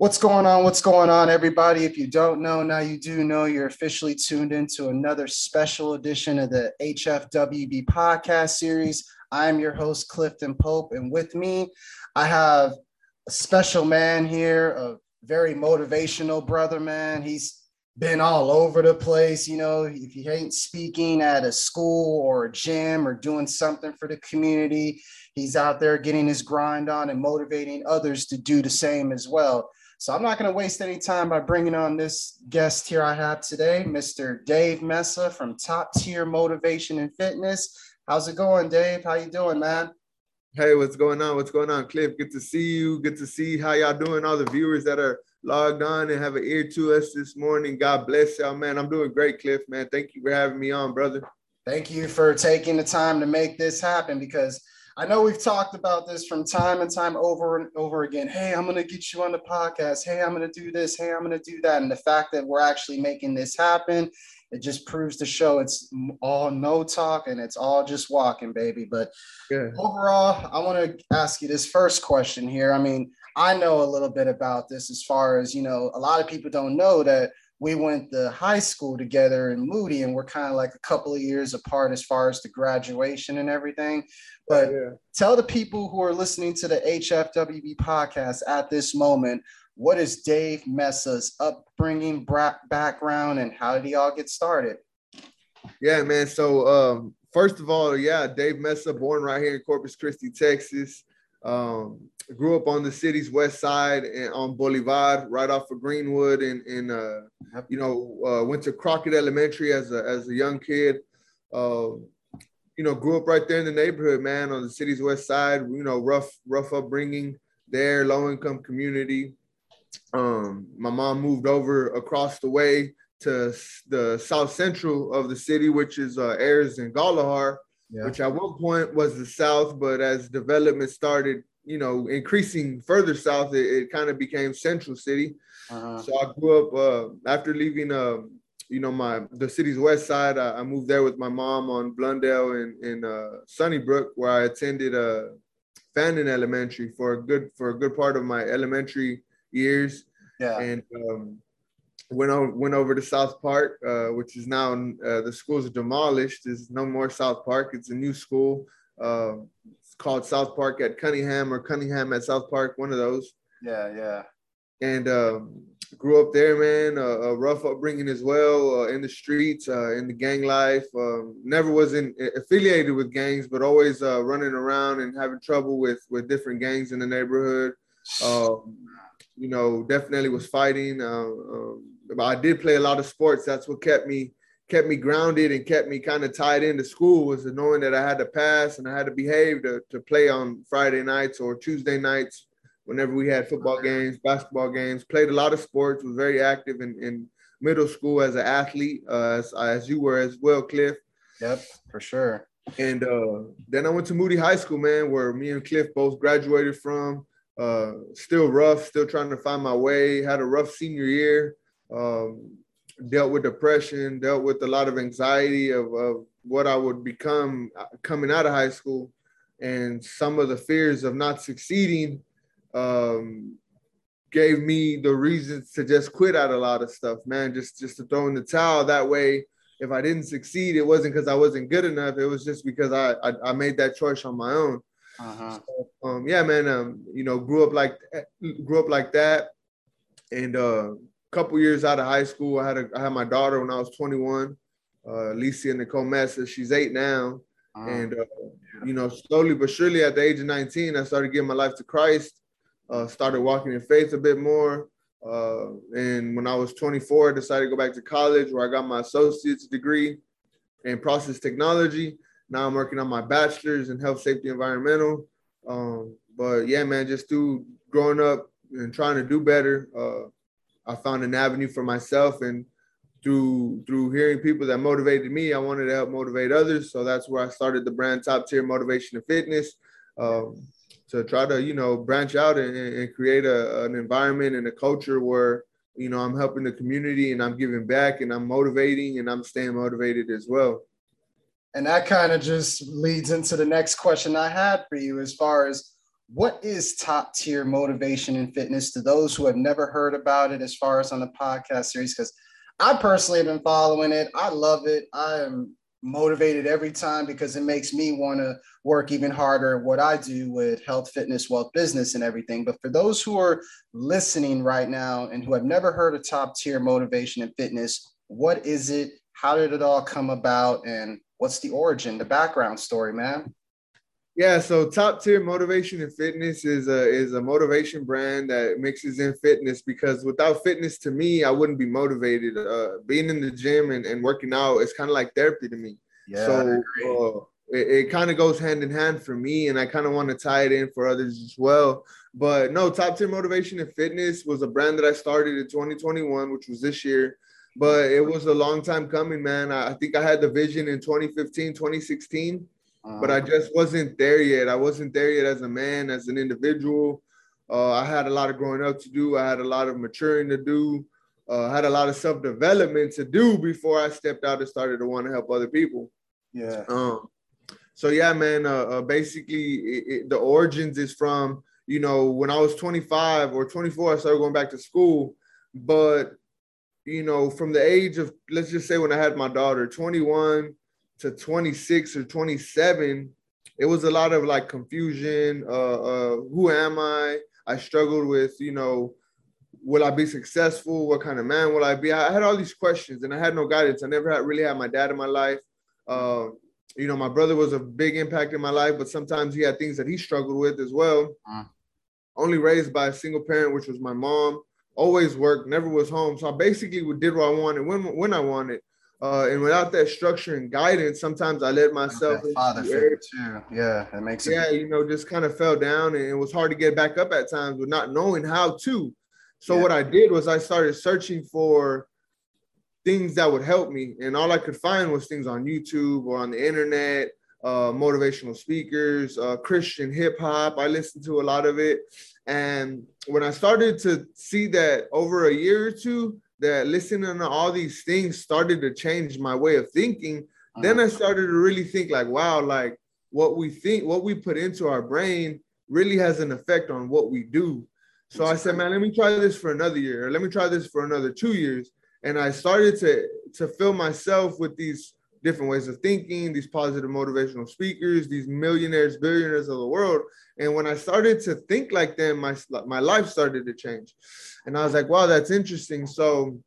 What's going on? What's going on, everybody? If you don't know, now you do know you're officially tuned into another special edition of the HFWB podcast series. I'm your host, Clifton Pope, and with me, I have a special man here, a very motivational brother, man. He's been all over the place. You know, if he ain't speaking at a school or a gym or doing something for the community, he's out there getting his grind on and motivating others to do the same as well. So I'm not going to waste any time by bringing on this guest here I have today, Mr. Dave Mesa from Top Tier Motivation and Fitness. How's it going, Dave? How you doing, man? Hey, what's going on? What's going on, Cliff? Good to see you. Good to see how y'all doing. All the viewers that are logged on and have an ear to us this morning. God bless y'all, man. I'm doing great, Cliff, man. Thank you for having me on, brother. Thank you for taking the time to make this happen because – I know we've talked about this from time and time over and over again. Hey, I'm going to get you on the podcast. Hey, I'm going to do this. Hey, I'm going to do that. And the fact that we're actually making this happen, it just proves to show it's all no talk and it's all just walking, baby. But yeah. overall, I want to ask you this first question here. I mean, I know a little bit about this as far as, you know, a lot of people don't know that we went to high school together in Moody, and we're kind of like a couple of years apart as far as the graduation and everything. But yeah. tell the people who are listening to the HFWB podcast at this moment, what is Dave Mesa's upbringing, background, and how did he all get started? Yeah, man. So um, first of all, yeah, Dave Mesa, born right here in Corpus Christi, Texas. Um, grew up on the city's west side and on Bolivar, right off of Greenwood, and, and uh, you know, uh, went to Crockett Elementary as a as a young kid. Uh, you know, grew up right there in the neighborhood, man, on the city's west side. You know, rough rough upbringing there, low income community. Um, my mom moved over across the way to the south central of the city, which is uh, Ayers and Gollihar yeah. which at one point was the South, but as development started, you know, increasing further south, it, it kind of became Central City. Uh-huh. So I grew up uh, after leaving, uh, you know, my the city's west side. I, I moved there with my mom on Blundell and in uh, Sunnybrook, where I attended uh, Fannin Elementary for a good for a good part of my elementary years. Yeah. And um, went over went over to South Park, uh, which is now uh, the school's demolished. There's no more South Park. It's a new school. Uh, it's called South Park at Cunningham or Cunningham at South Park, one of those. Yeah, yeah. And um, grew up there, man. a rough upbringing as well, uh, in the streets, uh, in the gang life. Um, never was in, affiliated with gangs, but always uh, running around and having trouble with with different gangs in the neighborhood. Um, you know, definitely was fighting. Um, I did play a lot of sports. That's what kept me kept me grounded and kept me kind of tied into school was the knowing that I had to pass and I had to behave to, to play on Friday nights or Tuesday nights whenever we had football games, basketball games. Played a lot of sports. Was very active in, in middle school as an athlete, uh, as, as you were as well, Cliff. Yep, for sure. And uh, then I went to Moody High School, man, where me and Cliff both graduated from. Uh, still rough, still trying to find my way. Had a rough senior year um, dealt with depression, dealt with a lot of anxiety of, of what I would become uh, coming out of high school, and some of the fears of not succeeding um, gave me the reasons to just quit out a lot of stuff, man. Just just to throw in the towel. That way, if I didn't succeed, it wasn't because I wasn't good enough. It was just because I I, I made that choice on my own. Uh-huh. So, um, yeah, man. Um, you know, grew up like grew up like that, and uh, couple years out of high school. I had a, I had my daughter when I was 21, uh, Alicia Nicole Mesa. She's eight now. Uh, and, uh, you know, slowly but surely at the age of 19, I started giving my life to Christ, uh, started walking in faith a bit more. Uh, and when I was 24, I decided to go back to college where I got my associate's degree in process technology. Now I'm working on my bachelor's in health, safety, environmental. Um, but yeah, man, just through growing up and trying to do better, uh, I found an avenue for myself and through through hearing people that motivated me, I wanted to help motivate others. So that's where I started the brand Top Tier Motivation and Fitness um, to try to you know branch out and, and create a, an environment and a culture where you know I'm helping the community and I'm giving back and I'm motivating and I'm staying motivated as well. And that kind of just leads into the next question I had for you as far as what is top tier motivation and fitness to those who have never heard about it as far as on the podcast series? Because I personally have been following it. I love it. I am motivated every time because it makes me want to work even harder at what I do with health, fitness, wealth, business, and everything. But for those who are listening right now and who have never heard of top tier motivation and fitness, what is it? How did it all come about? And what's the origin, the background story, man? Yeah, so top tier motivation and fitness is a is a motivation brand that mixes in fitness because without fitness to me, I wouldn't be motivated. Uh, being in the gym and, and working out is kind of like therapy to me. Yeah, so uh, it, it kind of goes hand in hand for me, and I kind of want to tie it in for others as well. But no, top tier motivation and fitness was a brand that I started in 2021, which was this year. But it was a long time coming, man. I, I think I had the vision in 2015, 2016 but I uh-huh. just wasn't there yet. I wasn't there yet as a man, as an individual. Uh, I had a lot of growing up to do. I had a lot of maturing to do. Uh, I had a lot of self development to do before I stepped out and started to want to help other people. Yeah. Um. So yeah, man. Uh, uh basically, it, it, the origins is from you know when I was 25 or 24, I started going back to school. But you know, from the age of let's just say when I had my daughter, 21 to 26 or 27, it was a lot of like confusion. Uh, uh, who am I? I struggled with, you know, will I be successful? What kind of man will I be? I had all these questions and I had no guidance. I never had really had my dad in my life. Uh, you know, my brother was a big impact in my life, but sometimes he had things that he struggled with as well. Uh. Only raised by a single parent, which was my mom. Always worked, never was home. So I basically did what I wanted when when I wanted. Uh, and without that structure and guidance, sometimes I let myself father figure too. Yeah, that makes it. Yeah, you know, just kind of fell down, and it was hard to get back up at times with not knowing how to. So yeah. what I did was I started searching for things that would help me, and all I could find was things on YouTube or on the internet, uh, motivational speakers, uh, Christian hip hop. I listened to a lot of it, and when I started to see that over a year or two, that listening to all these things started to change my way of thinking. Uh-huh. Then I started to really think like, wow, like what we think, what we put into our brain really has an effect on what we do. So I said, man, let me try this for another year. Let me try this for another two years. And I started to to fill myself with these different ways of thinking, these positive motivational speakers, these millionaires, billionaires of the world. And when I started to think like them, my, my life started to change. And I was like, wow, that's interesting. So,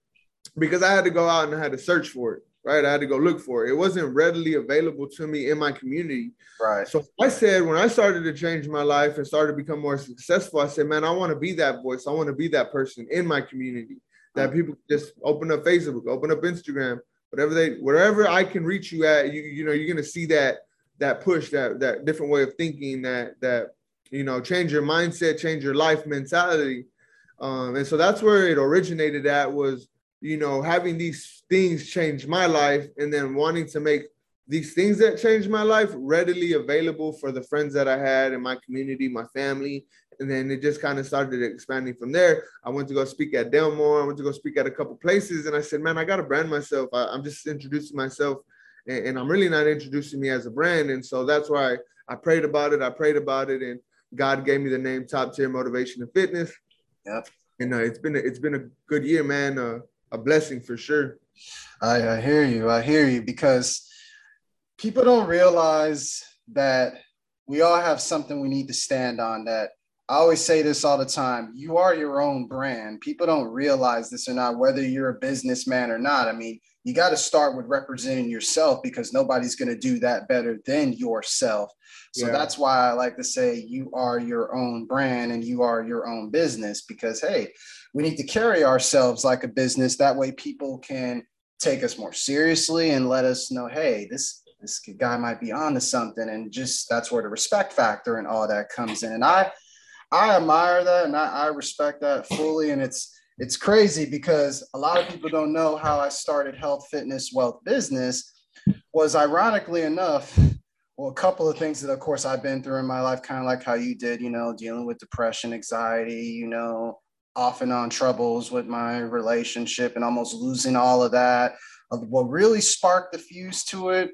because I had to go out and I had to search for it, right? I had to go look for it. It wasn't readily available to me in my community. Right. So I said, when I started to change my life and started to become more successful, I said, man, I want to be that voice. I want to be that person in my community that mm. people just open up Facebook, open up Instagram, whatever they wherever I can reach you at, you you know, you're gonna see that that push, that that different way of thinking, that that you know, change your mindset, change your life mentality. Um, and so that's where it originated at was, you know, having these things change my life and then wanting to make these things that changed my life readily available for the friends that I had in my community, my family, and then it just kind of started expanding from there. I went to go speak at Del Mar. I went to go speak at a couple places, and I said, "Man, I got to brand myself. I, am just introducing myself, and, and, I'm really not introducing me as a brand." And so that's why I prayed about it. I prayed about it, and God gave me the name Top Tier Motivation and Fitness. Yep. And uh, it's been a, it's been a good year, man. Uh, a blessing for sure. I, I hear you. I hear you because people don't realize that we all have something we need to stand on that I always say this all the time. You are your own brand. People don't realize this or not, whether you're a businessman or not. I mean, you got to start with representing yourself because nobody's going to do that better than yourself. So yeah. that's why I like to say you are your own brand and you are your own business because, hey, we need to carry ourselves like a business. That way people can take us more seriously and let us know, hey, this this guy might be on to something. And just that's where the respect factor and all that comes in. And I I admire that and I, I respect that fully. And it's it's crazy because a lot of people don't know how I started health, fitness, wealth business. Was ironically enough, well, a couple of things that, of course, I've been through in my life, kind of like how you did, you know, dealing with depression, anxiety, you know, off and on troubles with my relationship and almost losing all of that. What really sparked the fuse to it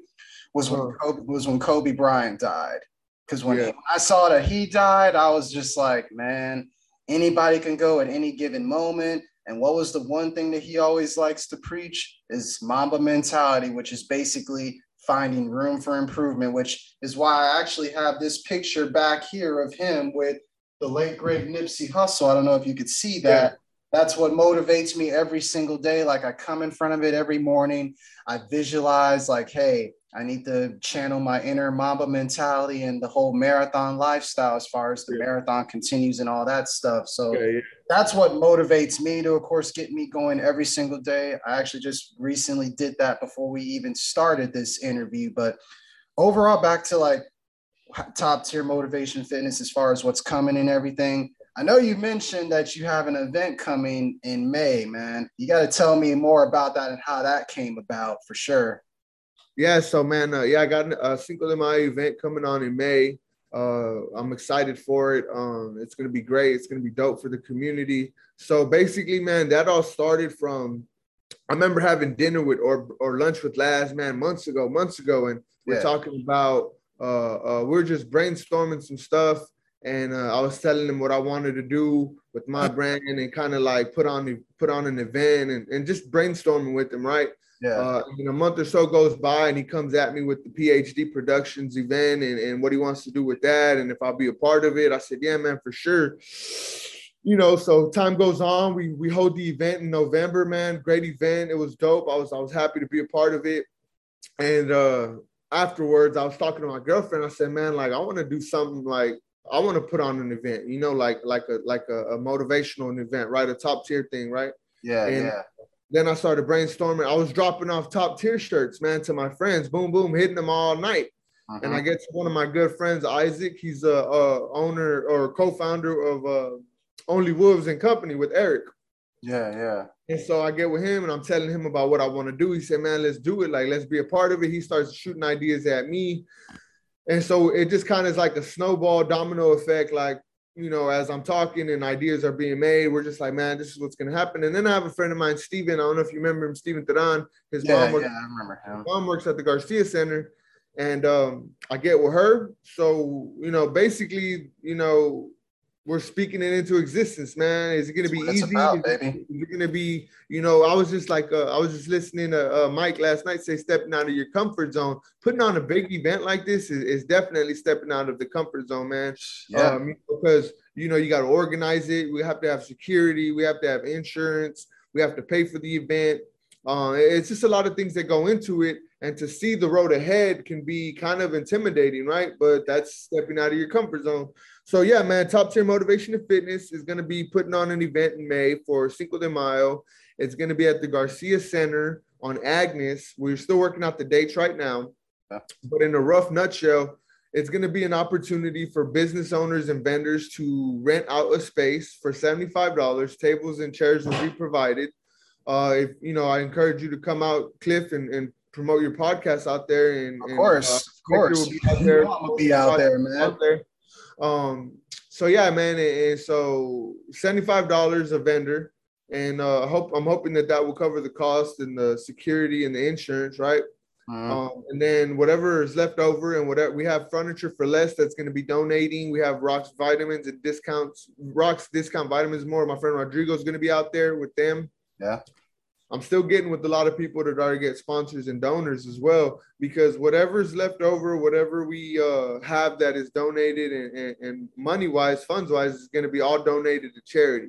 was when uh-huh. Kobe, was when Kobe Bryant died. Because when, yeah. I saw that he died, I was just like, man, anybody can go at any given moment. And what was the one thing that he always likes to preach is Mamba mentality, which is basically finding room for improvement, which is why I actually have this picture back here of him with the late great Nipsey Hussle. I don't know if you could see that. That's what motivates me every single day. Like I come in front of it every morning. I visualize like, hey, I need to channel my inner Mamba mentality and the whole marathon lifestyle as far as the yeah. marathon continues and all that stuff. So yeah, yeah. that's what motivates me to, of course, get me going every single day. I actually just recently did that before we even started this interview. But overall, back to like top tier motivation fitness as far as what's coming and everything. I know you mentioned that you have an event coming in May, man. You got to tell me more about that and how that came about for sure. Yeah, so man, uh, yeah, I got a Cinco de Mayo event coming on in May. Uh, I'm excited for it. Um, it's gonna be great. It's gonna be dope for the community. So basically, man, that all started from. I remember having dinner with or or lunch with Laz man months ago, months ago, and we're yeah. talking about. Uh, uh, we're just brainstorming some stuff, and uh, I was telling him what I wanted to do with my brand, and kind of like put on the put on an event and, and just brainstorming with him, right? Yeah. Uh, and a month or so goes by, and he comes at me with the PhD Productions event and, and what he wants to do with that, and if I'll be a part of it. I said, "Yeah, man, for sure." You know, so time goes on. We we hold the event in November, man. Great event. It was dope. I was I was happy to be a part of it. And uh afterwards, I was talking to my girlfriend. I said, "Man, like I want to do something like I want to put on an event. You know, like like a like a, a motivational event, right? A top tier thing, right?" Yeah, and, yeah then I started brainstorming. I was dropping off top tier shirts, man, to my friends. Boom, boom, hitting them all night. Uh-huh. And I get to one of my good friends, Isaac. He's a, a owner or co-founder of uh, Only Wolves and Company with Eric. Yeah, yeah. And so I get with him and I'm telling him about what I want to do. He said, "Man, let's do it. Like, let's be a part of it." He starts shooting ideas at me, and so it just kind of is like a snowball domino effect. Like you know, as I'm talking and ideas are being made, we're just like, man, this is what's gonna happen. And then I have a friend of mine, Steven. I don't know if you remember him, Steven Teran. His yeah, mom works, yeah, I remember him. mom works at the Garcia Center. And um, I get with her. So, you know, basically, you know, we're speaking it into existence, man. Is it going to be easy? About, baby. Is it going to be, you know, I was just like, uh, I was just listening to uh, Mike last night say stepping out of your comfort zone. Putting on a big event like this is, is definitely stepping out of the comfort zone, man. Yeah. Um, because, you know, you got to organize it. We have to have security. We have to have insurance. We have to pay for the event. Uh, it's just a lot of things that go into it. And to see the road ahead can be kind of intimidating, right? But that's stepping out of your comfort zone. So yeah, man, top tier motivation and fitness is going to be putting on an event in May for Cinco de Mayo. It's going to be at the Garcia Center on Agnes. We're still working out the dates right now, but in a rough nutshell, it's going to be an opportunity for business owners and vendors to rent out a space for $75. Tables and chairs will be provided. Uh, if you know, I encourage you to come out, Cliff, and, and promote your podcast out there. And of course, and, uh, of course, will be out there. I'm gonna be out there, man. Out there. Um, so yeah, man, and, so seventy-five dollars a vendor, and uh, hope I'm hoping that that will cover the cost and the security and the insurance, right? Uh-huh. Um, and then whatever is left over, and whatever we have furniture for less that's going to be donating. We have Rocks vitamins and discounts. Rocks discount vitamins more. My friend Rodrigo is going to be out there with them. Yeah. I'm still getting with a lot of people that already get sponsors and donors as well, because whatever's left over, whatever we uh, have that is donated and, and, and money wise, funds wise, is going to be all donated to charity.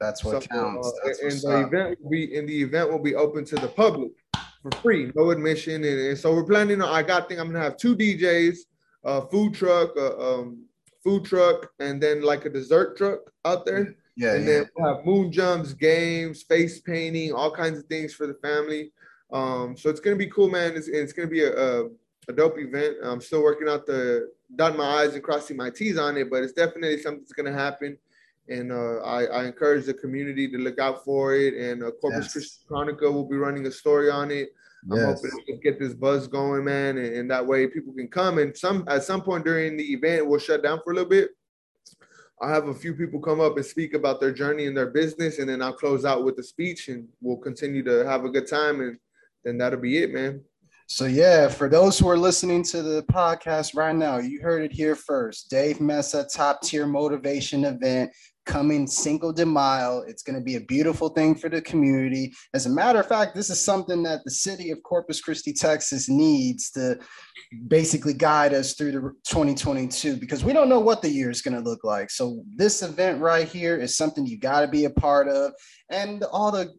That's what so, counts. Uh, That's and the up. event will be in the event will be open to the public for free, no admission. And, and so we're planning on. I got think I'm gonna have two DJs, a food truck, a um, food truck, and then like a dessert truck out there. Yeah, and yeah. then we'll have moon jumps, games, face painting, all kinds of things for the family. Um, so it's gonna be cool, man. It's, it's gonna be a, a, a dope event. I'm still working out the dotting my I's and crossing my T's on it, but it's definitely something that's gonna happen. And uh, I, I, encourage the community to look out for it. And uh, Corpus yes. Christi Chronicle will be running a story on it. I'm yes. hoping to get this buzz going, man, and, and, that way people can come. And some at some point during the event, we'll shut down for a little bit. I'll have a few people come up and speak about their journey and their business, and then I'll close out with a speech, and we'll continue to have a good time, and then that'll be it, man. So yeah, for those who are listening to the podcast right now, you heard it here first. Dave Mesa top tier motivation event coming Cinco de Mayo. It's going to be a beautiful thing for the community. As a matter of fact, this is something that the city of Corpus Christi, Texas needs to basically guide us through the 2022 because we don't know what the year is going to look like. So this event right here is something you got to be a part of and all the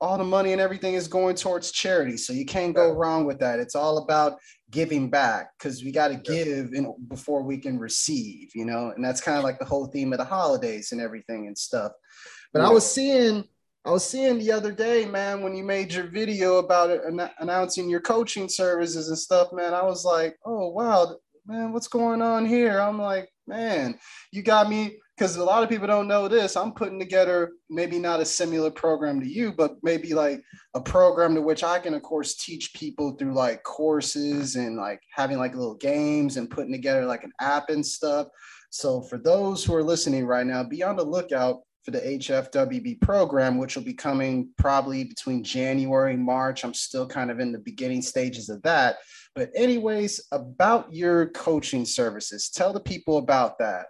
all the money and everything is going towards charity. So you can't go wrong with that. It's all about giving back because we got to give in, before we can receive, you know, and that's kind of like the whole theme of the holidays and everything and stuff. But yeah. I was seeing, I was seeing the other day, man, when you made your video about it, an- announcing your coaching services and stuff, man, I was like, oh, wow, man, what's going on here? I'm like, man, you got me because a lot of people don't know this. I'm putting together maybe not a similar program to you, but maybe like a program to which I can, of course, teach people through like courses and like having like little games and putting together like an app and stuff. So for those who are listening right now, be on the lookout for the HFWB program, which will be coming probably between January and March. I'm still kind of in the beginning stages of that. But, anyways, about your coaching services, tell the people about that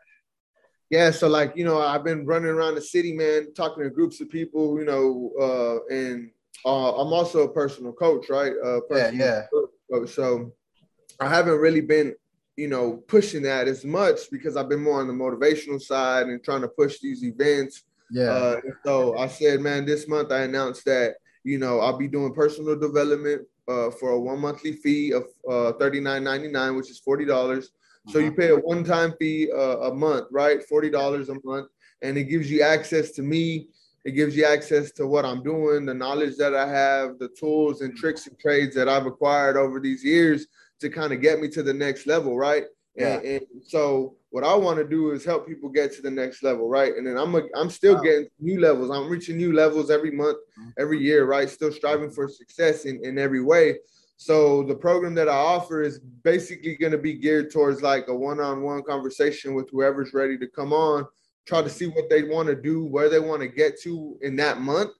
yeah, so like you know, I've been running around the city, man, talking to groups of people, you know, uh, and uh, I'm also a personal coach, right? Uh, personal yeah, yeah. So I haven't really been, you know, pushing that as much because I've been more on the motivational side and trying to push these events. Yeah. Uh, so I said, man, this month I announced that you know I'll be doing personal development uh, for a one monthly fee of uh, thirty nine ninety nine, which is forty dollars. So you pay a one-time fee uh, a month, right? Forty dollars a month, and it gives you access to me. It gives you access to what I'm doing, the knowledge that I have, the tools and tricks and trades that I've acquired over these years to kind of get me to the next level, right? Yeah. And, and so what I want to do is help people get to the next level, right? And then I'm a, I'm still wow. getting new levels. I'm reaching new levels every month, mm-hmm. every year, right? Still striving for success in, in every way. So the program that I offer is basically going to be geared towards like a one-on-one conversation with whoever's ready to come on, try to see what they want to do, where they want to get to in that month,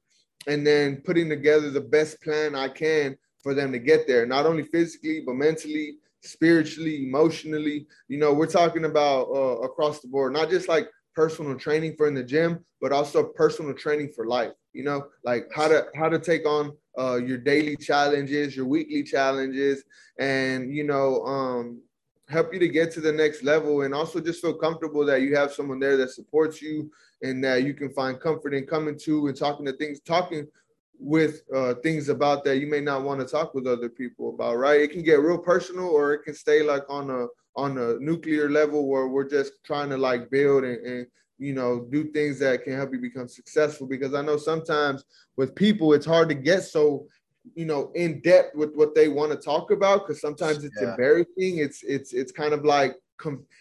and then putting together the best plan I can for them to get there, not only physically but mentally, spiritually, emotionally. You know, we're talking about uh, across the board, not just like personal training for in the gym, but also personal training for life. You know, like how to how to take on uh, your daily challenges, your weekly challenges, and you know, um, help you to get to the next level, and also just feel comfortable that you have someone there that supports you and that you can find comfort in coming to and talking to things, talking with uh, things about that you may not want to talk with other people about. Right? It can get real personal, or it can stay like on a on a nuclear level where we're just trying to like build and, and you know, do things that can help you become successful. Because I know sometimes with people, it's hard to get so, you know, in depth with what they want to talk about. Because sometimes it's yeah. embarrassing. It's it's it's kind of like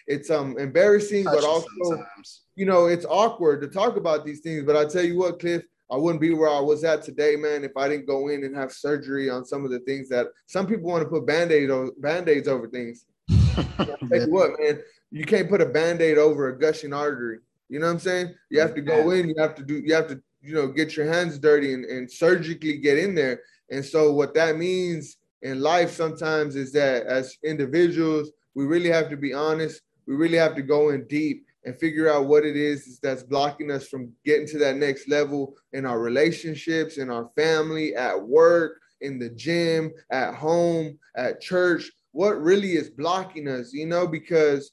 it's um embarrassing, but also sometimes. you know it's awkward to talk about these things. But I tell you what, Cliff, I wouldn't be where I was at today, man, if I didn't go in and have surgery on some of the things that some people want to put band-aid on band-aids over things. tell you what, man, you can't put a band-aid over a gushing artery. You know what I'm saying? You have to go in, you have to do, you have to, you know, get your hands dirty and, and surgically get in there. And so what that means in life sometimes is that as individuals, we really have to be honest. We really have to go in deep and figure out what it is that's blocking us from getting to that next level in our relationships, in our family, at work, in the gym, at home, at church. What really is blocking us, you know, because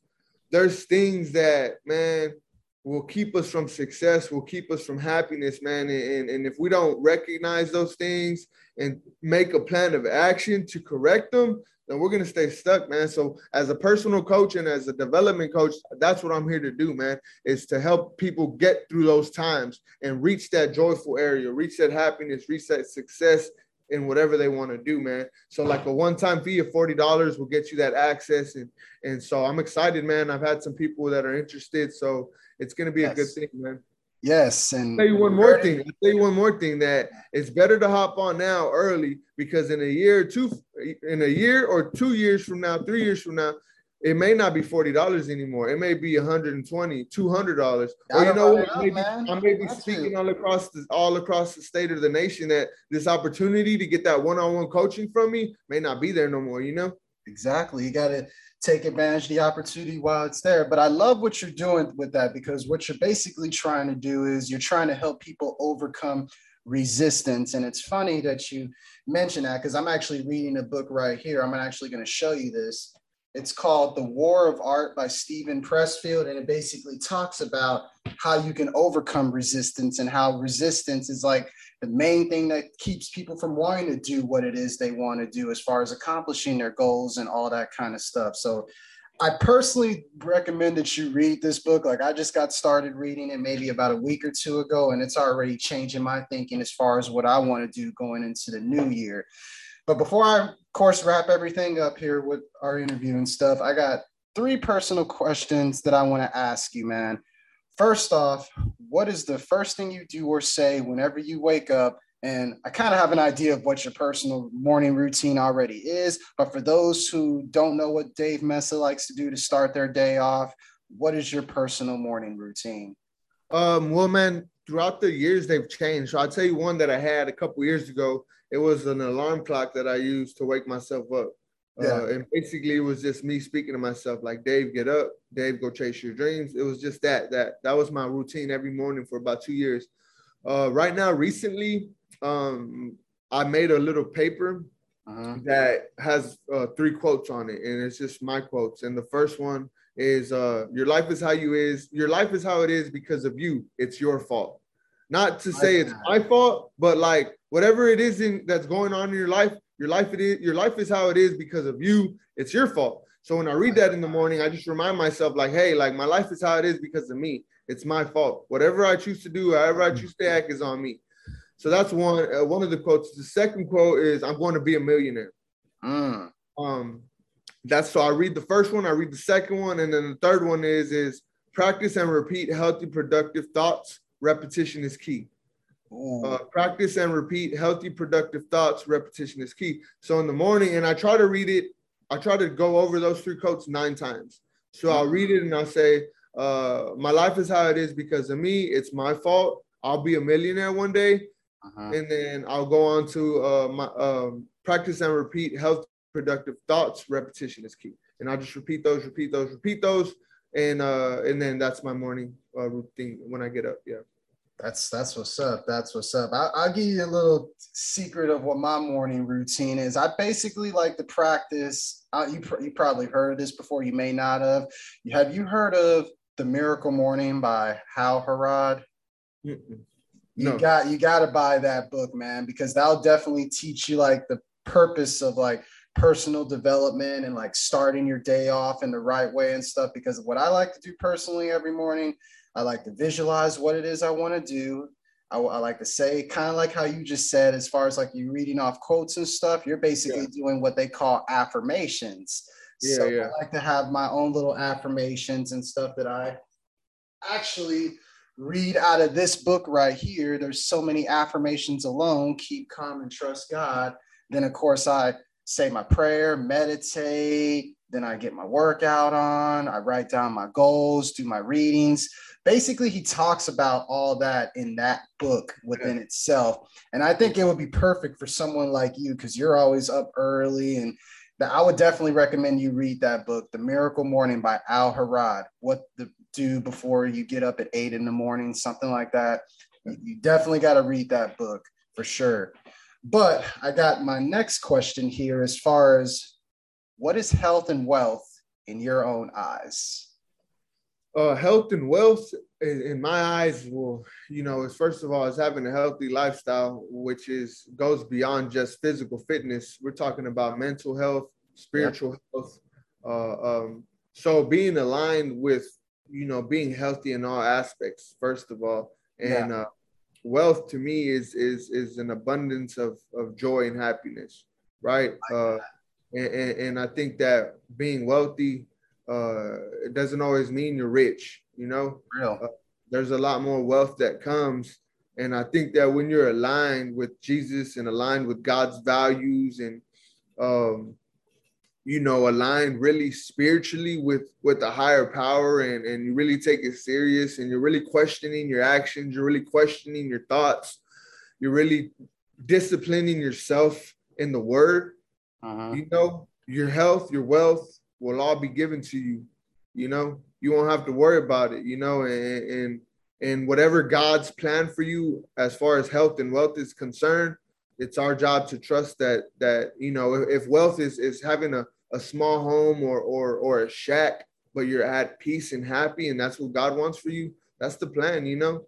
there's things that, man, will keep us from success, will keep us from happiness, man. And, and if we don't recognize those things and make a plan of action to correct them, then we're gonna stay stuck, man. So as a personal coach and as a development coach, that's what I'm here to do, man, is to help people get through those times and reach that joyful area, reach that happiness, reach that success in whatever they want to do, man. So like a one-time fee of forty dollars will get you that access, and and so I'm excited, man. I've had some people that are interested, so it's going to be yes. a good thing, man. Yes, and I'll tell you one more thing. I'll tell you one more thing that it's better to hop on now early because in a year or two, in a year or two years from now, three years from now, it may not be $40 anymore. It may be $120, $200. Or you know what? Up, maybe, I may be That's speaking all across the all across the state of the nation that this opportunity to get that one-on-one coaching from me may not be there no more, you know? Exactly. You got to take advantage of the opportunity while it's there. But I love what you're doing with that because what you're basically trying to do is you're trying to help people overcome resistance. And it's funny that you mention that because I'm actually reading a book right here. I'm actually going to show you this. It's called The War of Art by Steven Pressfield. And it basically talks about how you can overcome resistance and how resistance is like the main thing that keeps people from wanting to do what it is they want to do as far as accomplishing their goals and all that kind of stuff. So I personally recommend that you read this book. Like I just got started reading it maybe about a week or two ago, and it's already changing my thinking as far as what I want to do going into the new year. But before I, of course, wrap everything up here with our interview and stuff, I got three personal questions that I want to ask you, man. First off, what is the first thing you do or say whenever you wake up? And I kind of have an idea of what your personal morning routine already is. But for those who don't know what Dave Mesa likes to do to start their day off, what is your personal morning routine? Um, well, man, throughout the years they've changed. So I'll tell you one that I had a couple years ago it was an alarm clock that I used to wake myself up. Yeah. Uh, and basically it was just me speaking to myself like Dave get up Dave go chase your dreams it was just that that that was my routine every morning for about two years uh, right now recently um, I made a little paper uh-huh. that has uh, three quotes on it and it's just my quotes and the first one is uh, your life is how you is your life is how it is because of you it's your fault not to say it's my fault but like whatever it is in, that's going on in your life, your life it is your life is how it is because of you. It's your fault. So when I read that in the morning, I just remind myself like, hey, like my life is how it is because of me. It's my fault. Whatever I choose to do, however I choose to act, is on me. So that's one uh, one of the quotes. The second quote is, "I'm going to be a millionaire." Mm. Um, that's so I read the first one, I read the second one, and then the third one is is practice and repeat healthy, productive thoughts. Repetition is key. Uh, practice and repeat healthy, productive thoughts. Repetition is key. So in the morning, and I try to read it, I try to go over those three quotes nine times. So I'll read it and I'll say, uh, My life is how it is because of me. It's my fault. I'll be a millionaire one day. Uh-huh. And then I'll go on to uh, my um, practice and repeat healthy, productive thoughts. Repetition is key. And I'll just repeat those, repeat those, repeat those. And uh, and then that's my morning uh, routine when I get up. Yeah. That's that's what's up. That's what's up. I, will give you a little secret of what my morning routine is. I basically like to practice. Uh, you pr- you probably heard of this before. You may not have. Have you heard of the Miracle Morning by Hal Elrod? No. You got you got to buy that book, man, because that'll definitely teach you like the purpose of like personal development and like starting your day off in the right way and stuff. Because what I like to do personally every morning I like to visualize what it is I want to do. I, I, like to say, kind of like how you just said, as far as like you reading off quotes and stuff, you're basically yeah. doing what they call affirmations. Yeah, so yeah. I like to have my own little affirmations and stuff that I actually read out of this book right here. There's so many affirmations alone keep calm and trust God. Then, of course, I say my prayer, meditate, then I get my workout on, I write down my goals, do my readings. Basically he talks about all that in that book within itself. And i think it would be perfect for someone like you because you're always up early. And that i would definitely recommend you read that book the miracle morning by Hal Elrod what to do before you get up at eight in the morning something like that. You definitely got to read that book for sure. But i got my next question here as far as what is health and wealth in your own eyes? Uh, health and wealth in, in, my eyes well you know is first of all is having a healthy lifestyle which is goes beyond just physical fitness. We're talking about mental health spiritual health uh, um, so being aligned with you know being healthy in all aspects first of all. And yeah. uh, wealth to me is is is an abundance of of joy and happiness right? Uh, and, and i think that being wealthy uh, it doesn't always mean you're rich, you know? Real. Uh, there's a lot more wealth that comes. And I think that when you're aligned with Jesus and aligned with God's values and um, you know, aligned really spiritually with with the higher power and and you really take it serious and you're really questioning your actions, you're really questioning your thoughts, you're really disciplining yourself in the word, uh-huh. you know, your health, your wealth will all be given to you. You know, you won't have to worry about it, you know, and and and whatever God's plan for you as far as health and wealth is concerned, it's our job to trust that that you know if, wealth is is having a, a small home or or or a shack, but you're at peace and happy, and that's what God wants for you. That's the plan, you know,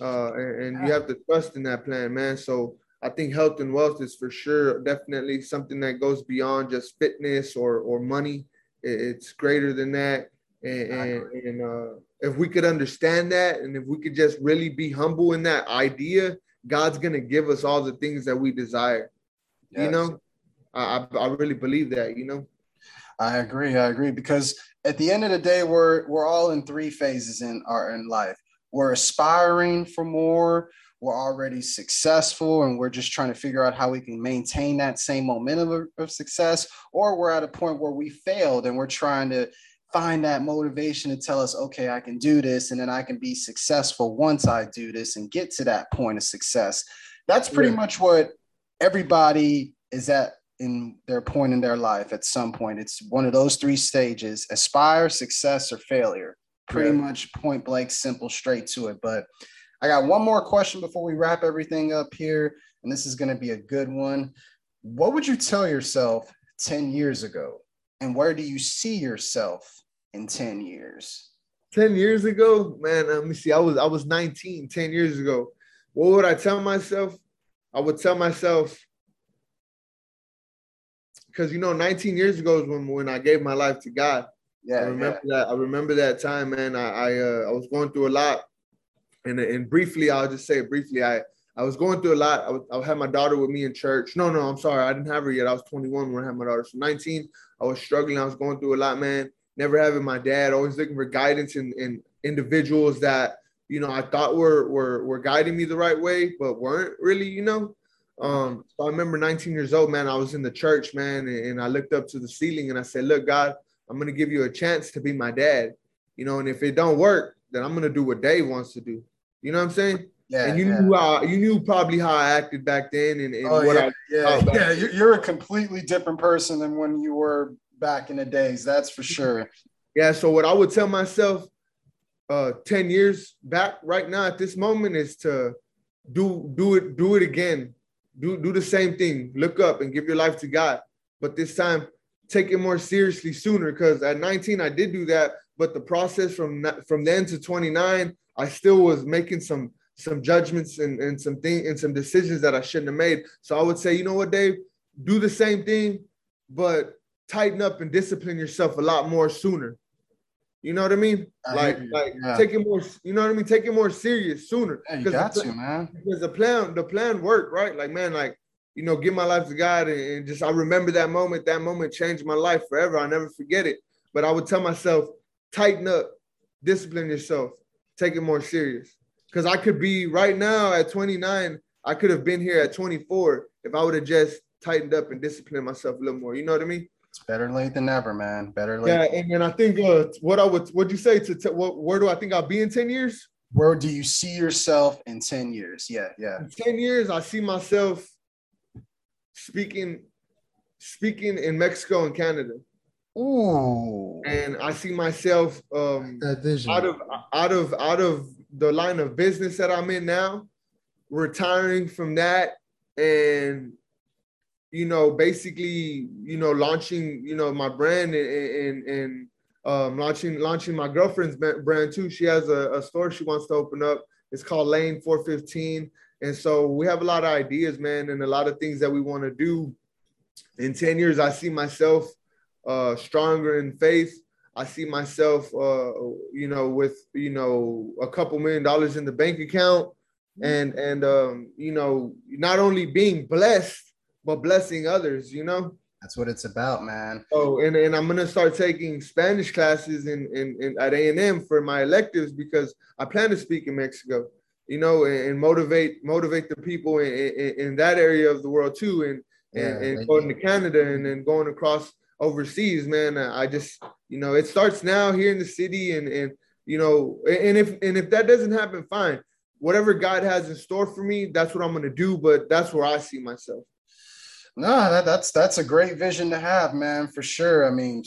uh, and, and you have to trust in that plan, man. So I think health and wealth is for sure definitely something that goes beyond just fitness or or money. It's greater than that, and, and, and uh, if we could understand that, and if we could just really be humble in that idea God's gonna give us all the things that we desire. Yes. You know, I I really believe that. You know. I agree. I agree because at the end of the day, we're we're all in three phases in our in life. We're aspiring for more. We're already successful, and we're just trying to figure out how we can maintain that same momentum of, of success. Or we're at a point where we failed, and we're trying to find that motivation to tell us, okay, I can do this, and then I can be successful once I do this and get to that point of success. That's pretty yeah. much what everybody is at in their point in their life at some point. It's one of those three stages aspire, success, or failure. Pretty yeah. much point blank, simple, straight to it. But I got one more question before we wrap everything up here. And this is going to be a good one. What would you tell yourself 10 years ago? And where do you see yourself in 10 years? 10 years ago, man, let me see. I was I was 19 10 years ago. What would I tell myself? I would tell myself because you know, 19 years ago is when when I gave my life to God. Yeah, I remember yeah. that. I remember that time, man. I I, uh, I was going through a lot, and and briefly, I'll just say briefly, I I was going through a lot. I, had my daughter with me in church. No, no, I'm sorry, I didn't have her yet. I was 21 when I had my daughter. So 19, I was struggling. I was going through a lot, man never having my dad, always looking for guidance in, in individuals that, you know, I thought were, were, were guiding me the right way, but weren't really, you know. Um, so I remember 19 years old, man, I was in the church, man, and, and I looked up to the ceiling and I said, look, God, I'm going to give you a chance to be my dad, you know, and if it don't work, then I'm going to do what Dave wants to do. You know what I'm saying? Yeah, and you yeah. knew how you knew probably how I acted back then, and, and oh, what yeah, I yeah, yeah. You're a completely different person than when you were back in the days. That's for sure. Yeah. So what I would tell myself uh 10 years back right now at this moment is to do do it do it again do do the same thing look up and give your life to god but this time take it more seriously sooner because at 19 i did do that but the process from from then to 29 i still was making some some judgments and, and some thing and some decisions that i shouldn't have made so i would say you know what dave do the same thing but tighten up and discipline yourself a lot more sooner. You know what I mean? I like, like yeah. take it more. You know what I mean? Take it more serious sooner. Yeah, you got to, man. Because the plan, the plan worked, right? Like, man, like you know, give my life to God, and, and just I remember that moment. That moment changed my life forever. I'll never forget it. But I would tell myself, tighten up, discipline yourself, take it more serious. Because I could be right now at 29. I could have been here at 24 if I would have just tightened up and disciplined myself a little more. You know what I mean? It's better late than never, man. Better late. Yeah, and, and I think uh, what I would would you say to t- what where do I think I'll be in 10 years? Where do you see yourself in 10 years? Yeah, yeah. In 10 years, I see myself speaking speaking in Mexico and Canada. Ooh. And I see myself um that vision. out of out of out of the line of business that I'm in now, retiring from that and you know, basically, you know, launching, you know, my brand and and, and um, launching launching my girlfriend's brand too. She has a, a store she wants to open up. It's called Lane 415. And so we have a lot of ideas, man, and a lot of things that we want to do. In 10 years, I see myself uh, stronger in faith. I see myself, uh, you know, with you know a couple million dollars in the bank account, and and um, you know, not only being blessed, but blessing others, you know? That's what it's about, man. Oh, and, and I'm gonna start taking Spanish classes in, in, in at A&M for my electives because I plan to speak in Mexico, you know, and, and motivate motivate the people in, in, in, that area of the world too, and yeah, and, and going to Canada and then going across overseas, man. I just, you know, it starts now here in the city, and and you know, and if and if that doesn't happen, fine. Whatever God has in store for me, that's what I'm gonna do. But that's where I see myself. No, that, that's that's a great vision to have, man, for sure. I mean,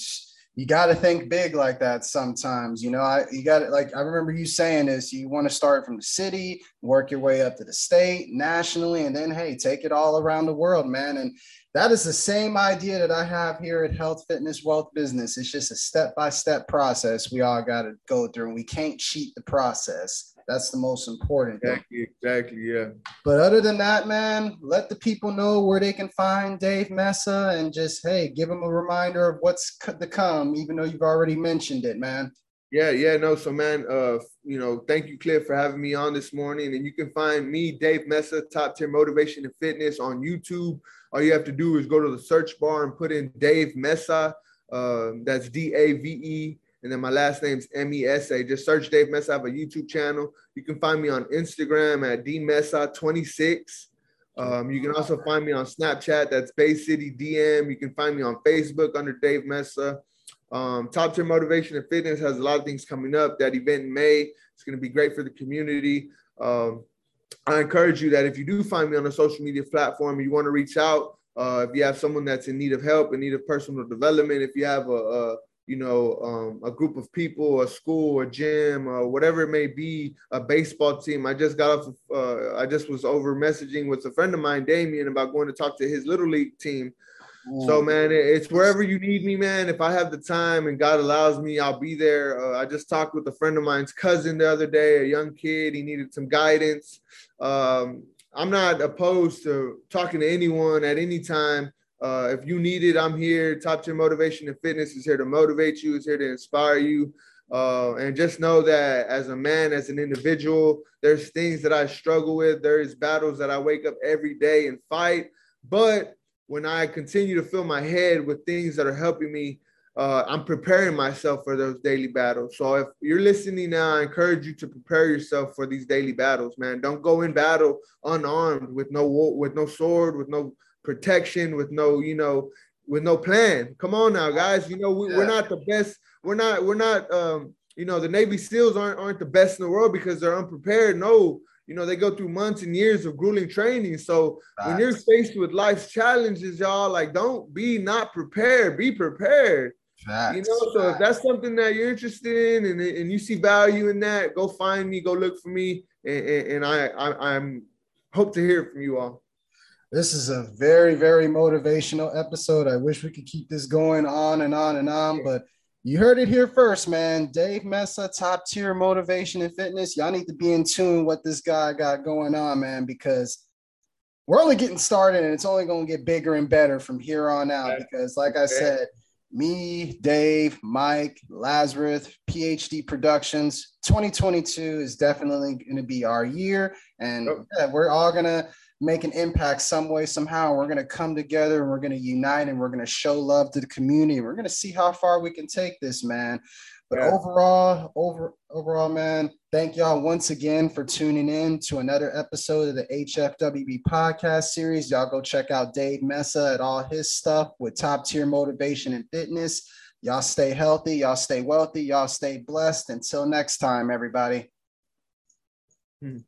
you got to think big like that sometimes. You know, I you got to like I remember you saying this. You want to start from the city, work your way up to the state, nationally, and then hey, take it all around the world, man. And that is the same idea that I have here at Health, Fitness, Wealth Business. It's just a step by step process we all got to go through, and we can't cheat the process. That's the most important. Exactly, thing. exactly, yeah. But other than that, man, let the people know where they can find Dave Mesa and just hey, give them a reminder of what's to come, even though you've already mentioned it, man. Yeah, yeah, no. So, man, uh, you know, thank you, Cliff, for having me on this morning. And you can find me, Dave Mesa, Top Tier Motivation and Fitness on YouTube. All you have to do is go to the search bar and put in Dave Mesa. Uh, that's D A V E and then my last name's M E S A. Just search Dave Mesa. I have a YouTube channel. You can find me on Instagram at dmesa26. Um, you can also find me on Snapchat. That's Bay City DM. You can find me on Facebook under Dave Mesa. Um, Top Tier Motivation and Fitness has a lot of things coming up. That event in May, it's going to be great for the community. Um, I encourage you that if you do find me on a social media platform, you want to reach out. Uh, if you have someone that's in need of help, in need of personal development, if you have a, a you know, um, a group of people, a school, a gym, or whatever it may be, a baseball team. I just got off, uh, I just was over messaging with a friend of mine, Damien, about going to talk to his little league team. So, man, it's wherever you need me, man. If I have the time and God allows me, I'll be there. Uh, I just talked with a friend of mine's cousin the other day, a young kid. He needed some guidance. Um, I'm not opposed to talking to anyone at any time uh, if you need it, I'm here. Top Tier Motivation and Fitness is here to motivate you, is here to inspire you. Uh, and just know that as a man, as an individual, there's things that I struggle with. There's battles that I wake up every day and fight. But when I continue to fill my head with things that are helping me, uh, I'm preparing myself for those daily battles. So if you're listening now, I encourage you to prepare yourself for these daily battles, man. Don't go in battle unarmed with no with no sword, with no protection, with no, you know, with no plan. Come on now, guys. You know, we, are not the best. We're not, we're not, um, you know, the Navy SEALs aren't, aren't the best in the world because they're unprepared. No, you know, they go through months and years of grueling training. So Facts. when you're faced with life's challenges, y'all, like, don't be not prepared, be prepared. Facts. You know, so if that's something that you're interested in and, and you see value in that, go find me, go look for me. And, and, and I, I, I'm hope to hear from you all. This is a very, very motivational episode. I wish we could keep this going on and on and on, but you heard it here first, man. Dave Mesa, top tier motivation and fitness. Y'all need to be in tune what this guy got going on, man, because we're only getting started and it's only going to get bigger and better from here on out. Because, like I said, me, Dave, Mike, Lazarus, PhD Productions, 2022 is definitely going to be our year. And oh. yeah, we're all going to make an impact some way, somehow. We're going to come together and we're going to unite and we're going to show love to the community. We're going to see how far we can take this, man. But yeah. overall, over overall, man, thank y'all once again for tuning in to another episode of the HFWB podcast series. Y'all go check out Dave Mesa at all his stuff with top tier motivation and fitness. Y'all stay healthy, y'all stay wealthy, y'all stay blessed. Until next time, everybody. Hmm.